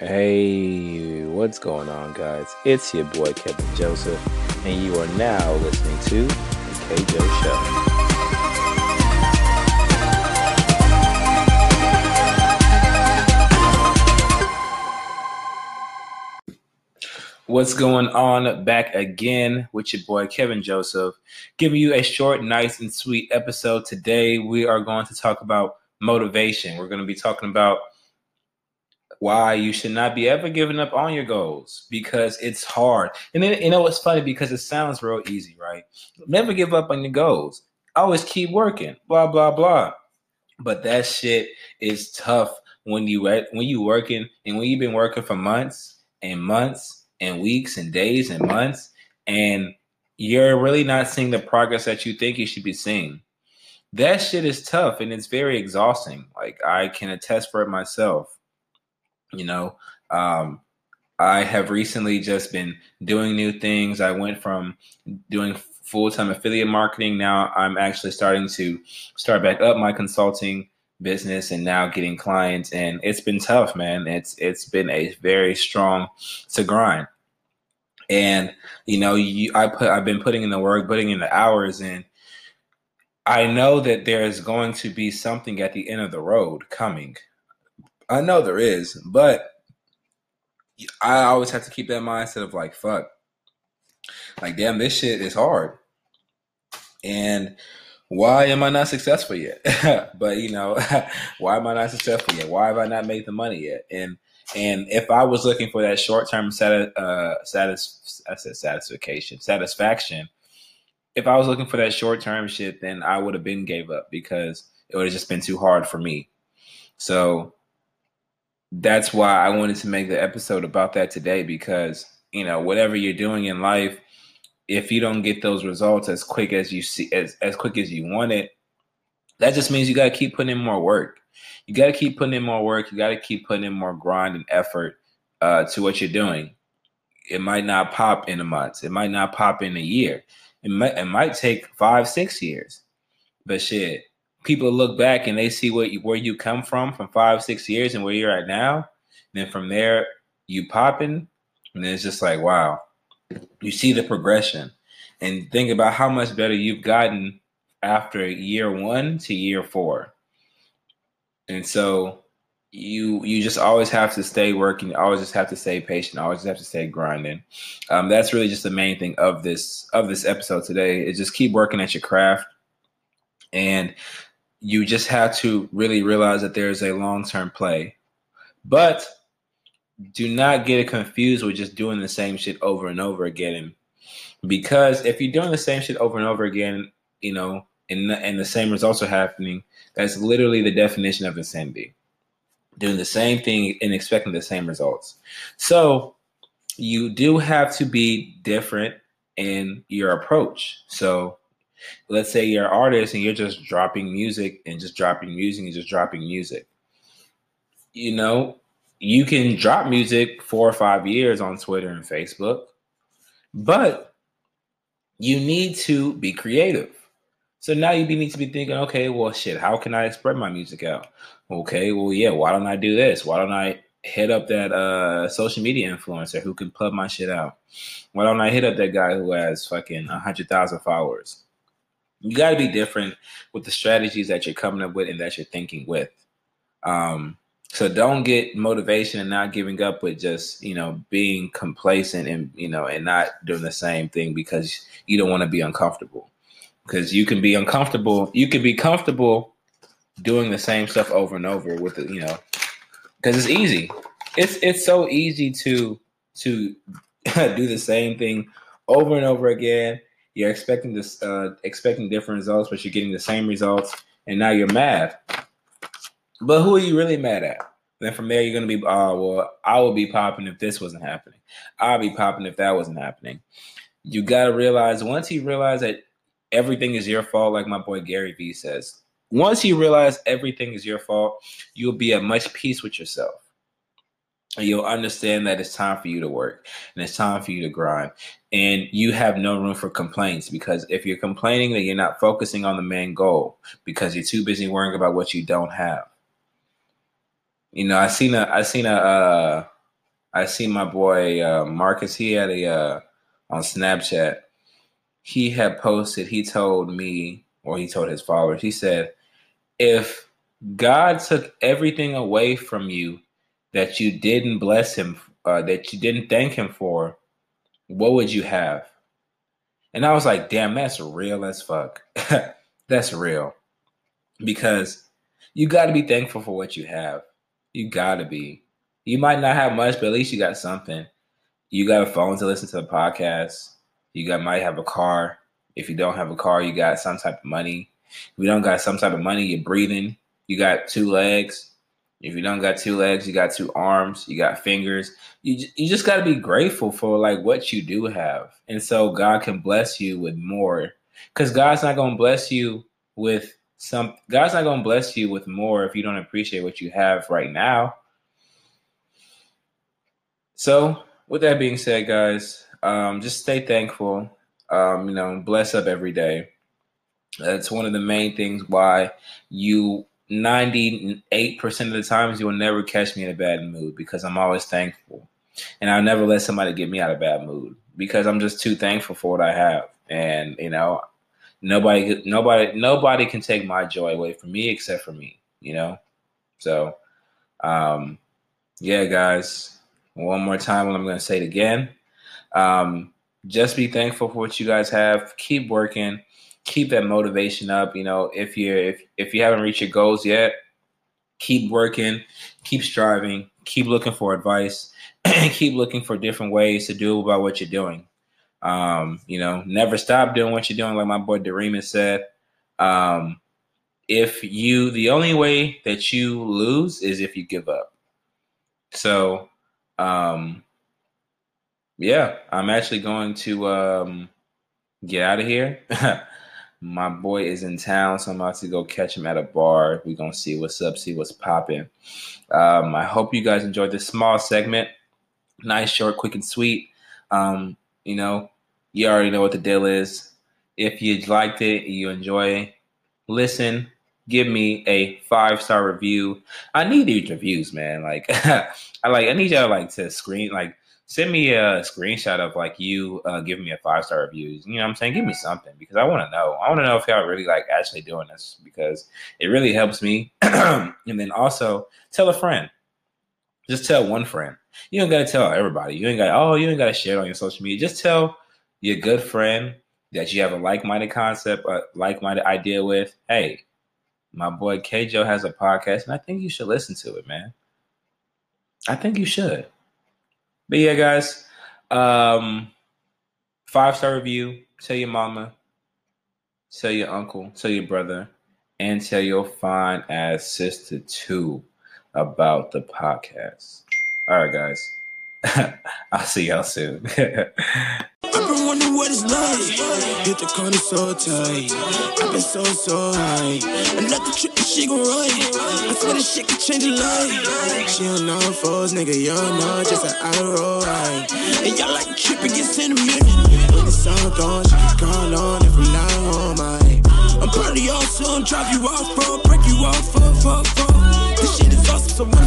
Hey, what's going on, guys? It's your boy Kevin Joseph, and you are now listening to the KJO Show. What's going on? Back again with your boy Kevin Joseph, giving you a short, nice, and sweet episode. Today, we are going to talk about motivation. We're going to be talking about why you should not be ever giving up on your goals because it's hard. And then, you know, it's funny because it sounds real easy, right? Never give up on your goals. Always keep working, blah, blah, blah. But that shit is tough when you when you working and when you've been working for months and months and weeks and days and months, and you're really not seeing the progress that you think you should be seeing. That shit is tough and it's very exhausting. Like I can attest for it myself. You know, um, I have recently just been doing new things. I went from doing full time affiliate marketing. Now I'm actually starting to start back up my consulting business and now getting clients and it's been tough man it's it's been a very strong to grind and you know you i put i've been putting in the work putting in the hours and i know that there is going to be something at the end of the road coming i know there is but i always have to keep that mindset of like fuck like damn this shit is hard and why am I not successful yet? but you know, why am I not successful yet? Why have I not made the money yet? And and if I was looking for that short term sati- uh, satis- I said satisfaction, satisfaction, if I was looking for that short term shit, then I would have been gave up because it would have just been too hard for me. So that's why I wanted to make the episode about that today because you know whatever you're doing in life if you don't get those results as quick as you see as, as quick as you want it, that just means you got to keep putting in more work. You got to keep putting in more work. You got to keep putting in more grind and effort uh, to what you're doing. It might not pop in a month. It might not pop in a year. It might it might take five, six years. But shit, people look back and they see what you, where you come from from five, six years and where you're at now. And then from there, you popping, and it's just like, wow, you see the progression and think about how much better you've gotten after year one to year four. And so you you just always have to stay working, you always just have to stay patient, always just have to stay grinding. Um, that's really just the main thing of this of this episode today is just keep working at your craft and you just have to really realize that there's a long-term play. But do not get it confused with just doing the same shit over and over again. Because if you're doing the same shit over and over again, you know, and, and the same results are happening, that's literally the definition of insanity. Doing the same thing and expecting the same results. So you do have to be different in your approach. So let's say you're an artist and you're just dropping music and just dropping music and just dropping music. You know, you can drop music four or five years on Twitter and Facebook, but you need to be creative. So now you need to be thinking, okay, well, shit, how can I spread my music out? Okay, well, yeah, why don't I do this? Why don't I hit up that uh, social media influencer who can put my shit out? Why don't I hit up that guy who has fucking 100,000 followers? You got to be different with the strategies that you're coming up with and that you're thinking with. Um, so don't get motivation and not giving up with just you know being complacent and you know and not doing the same thing because you don't want to be uncomfortable because you can be uncomfortable you can be comfortable doing the same stuff over and over with the, you know because it's easy it's it's so easy to to do the same thing over and over again you're expecting this uh expecting different results but you're getting the same results and now you're mad but who are you really mad at? Then from there, you're gonna be, oh well, I would be popping if this wasn't happening. I'll be popping if that wasn't happening. You gotta realize once you realize that everything is your fault, like my boy Gary Vee says. Once you realize everything is your fault, you'll be at much peace with yourself. You'll understand that it's time for you to work and it's time for you to grind. And you have no room for complaints because if you're complaining, that you're not focusing on the main goal because you're too busy worrying about what you don't have. You know, I seen a I seen a uh, I see my boy uh, Marcus. He had a uh, on Snapchat. He had posted. He told me, or he told his followers. He said, "If God took everything away from you that you didn't bless Him, uh, that you didn't thank Him for, what would you have?" And I was like, "Damn, that's real as fuck. that's real." Because you got to be thankful for what you have. You got to be. You might not have much, but at least you got something. You got a phone to listen to the podcast. You got might have a car. If you don't have a car, you got some type of money. If you don't got some type of money, you're breathing. You got two legs. If you don't got two legs, you got two arms. You got fingers. You you just got to be grateful for like what you do have, and so God can bless you with more. Because God's not gonna bless you with some. God's not gonna bless you with more if you don't appreciate what you have right now. So, with that being said, guys, um, just stay thankful. Um, you know, bless up every day. That's one of the main things why you 98% of the times you will never catch me in a bad mood because I'm always thankful. And I'll never let somebody get me out of bad mood because I'm just too thankful for what I have. And, you know, nobody nobody nobody can take my joy away from me except for me, you know? So um yeah, guys, one more time, I'm going to say it again. Um, just be thankful for what you guys have. Keep working. Keep that motivation up. You know, if you if if you haven't reached your goals yet, keep working. Keep striving. Keep looking for advice. keep looking for different ways to do about what you're doing. Um, you know, never stop doing what you're doing, like my boy Dareem said. Um, if you, the only way that you lose is if you give up. So um, yeah, I'm actually going to um, get out of here. My boy is in town, so I'm about to go catch him at a bar. We're gonna see what's up, see what's popping. Um, I hope you guys enjoyed this small segment. Nice, short, quick, and sweet. Um, you know, you already know what the deal is. If you liked it, you enjoy, listen, give me a five star review. I need these reviews, man. Like I like I need y'all like to screen like send me a screenshot of like you uh, giving me a five star review. You know what I'm saying? Give me something because I want to know. I want to know if y'all really like actually doing this because it really helps me. and then also tell a friend. Just tell one friend. You don't gotta tell everybody. You ain't got oh you ain't gotta share it on your social media. Just tell your good friend that you have a like minded concept, a like minded idea with. Hey, my boy Kjo has a podcast, and I think you should listen to it, man. I think you should. But yeah, guys, um, five star review. Tell your mama, tell your uncle, tell your brother, and tell your fine ass sister too about the podcast. All right, guys. I'll see y'all soon. I've been wondering what it's like. Hit the corner so tight. I've been so, so high. Another trip and she gon' run. I swear this shit could change your life. She don't know foes, nigga. You don't know just an high. And y'all like tripping, get sentiment. When the sun gone, she can call on. And from now on, I. I'm proud of y'all, so I'm drop you off, bro. Break you off, fuck, fuck, fuck. This shit is awesome, so when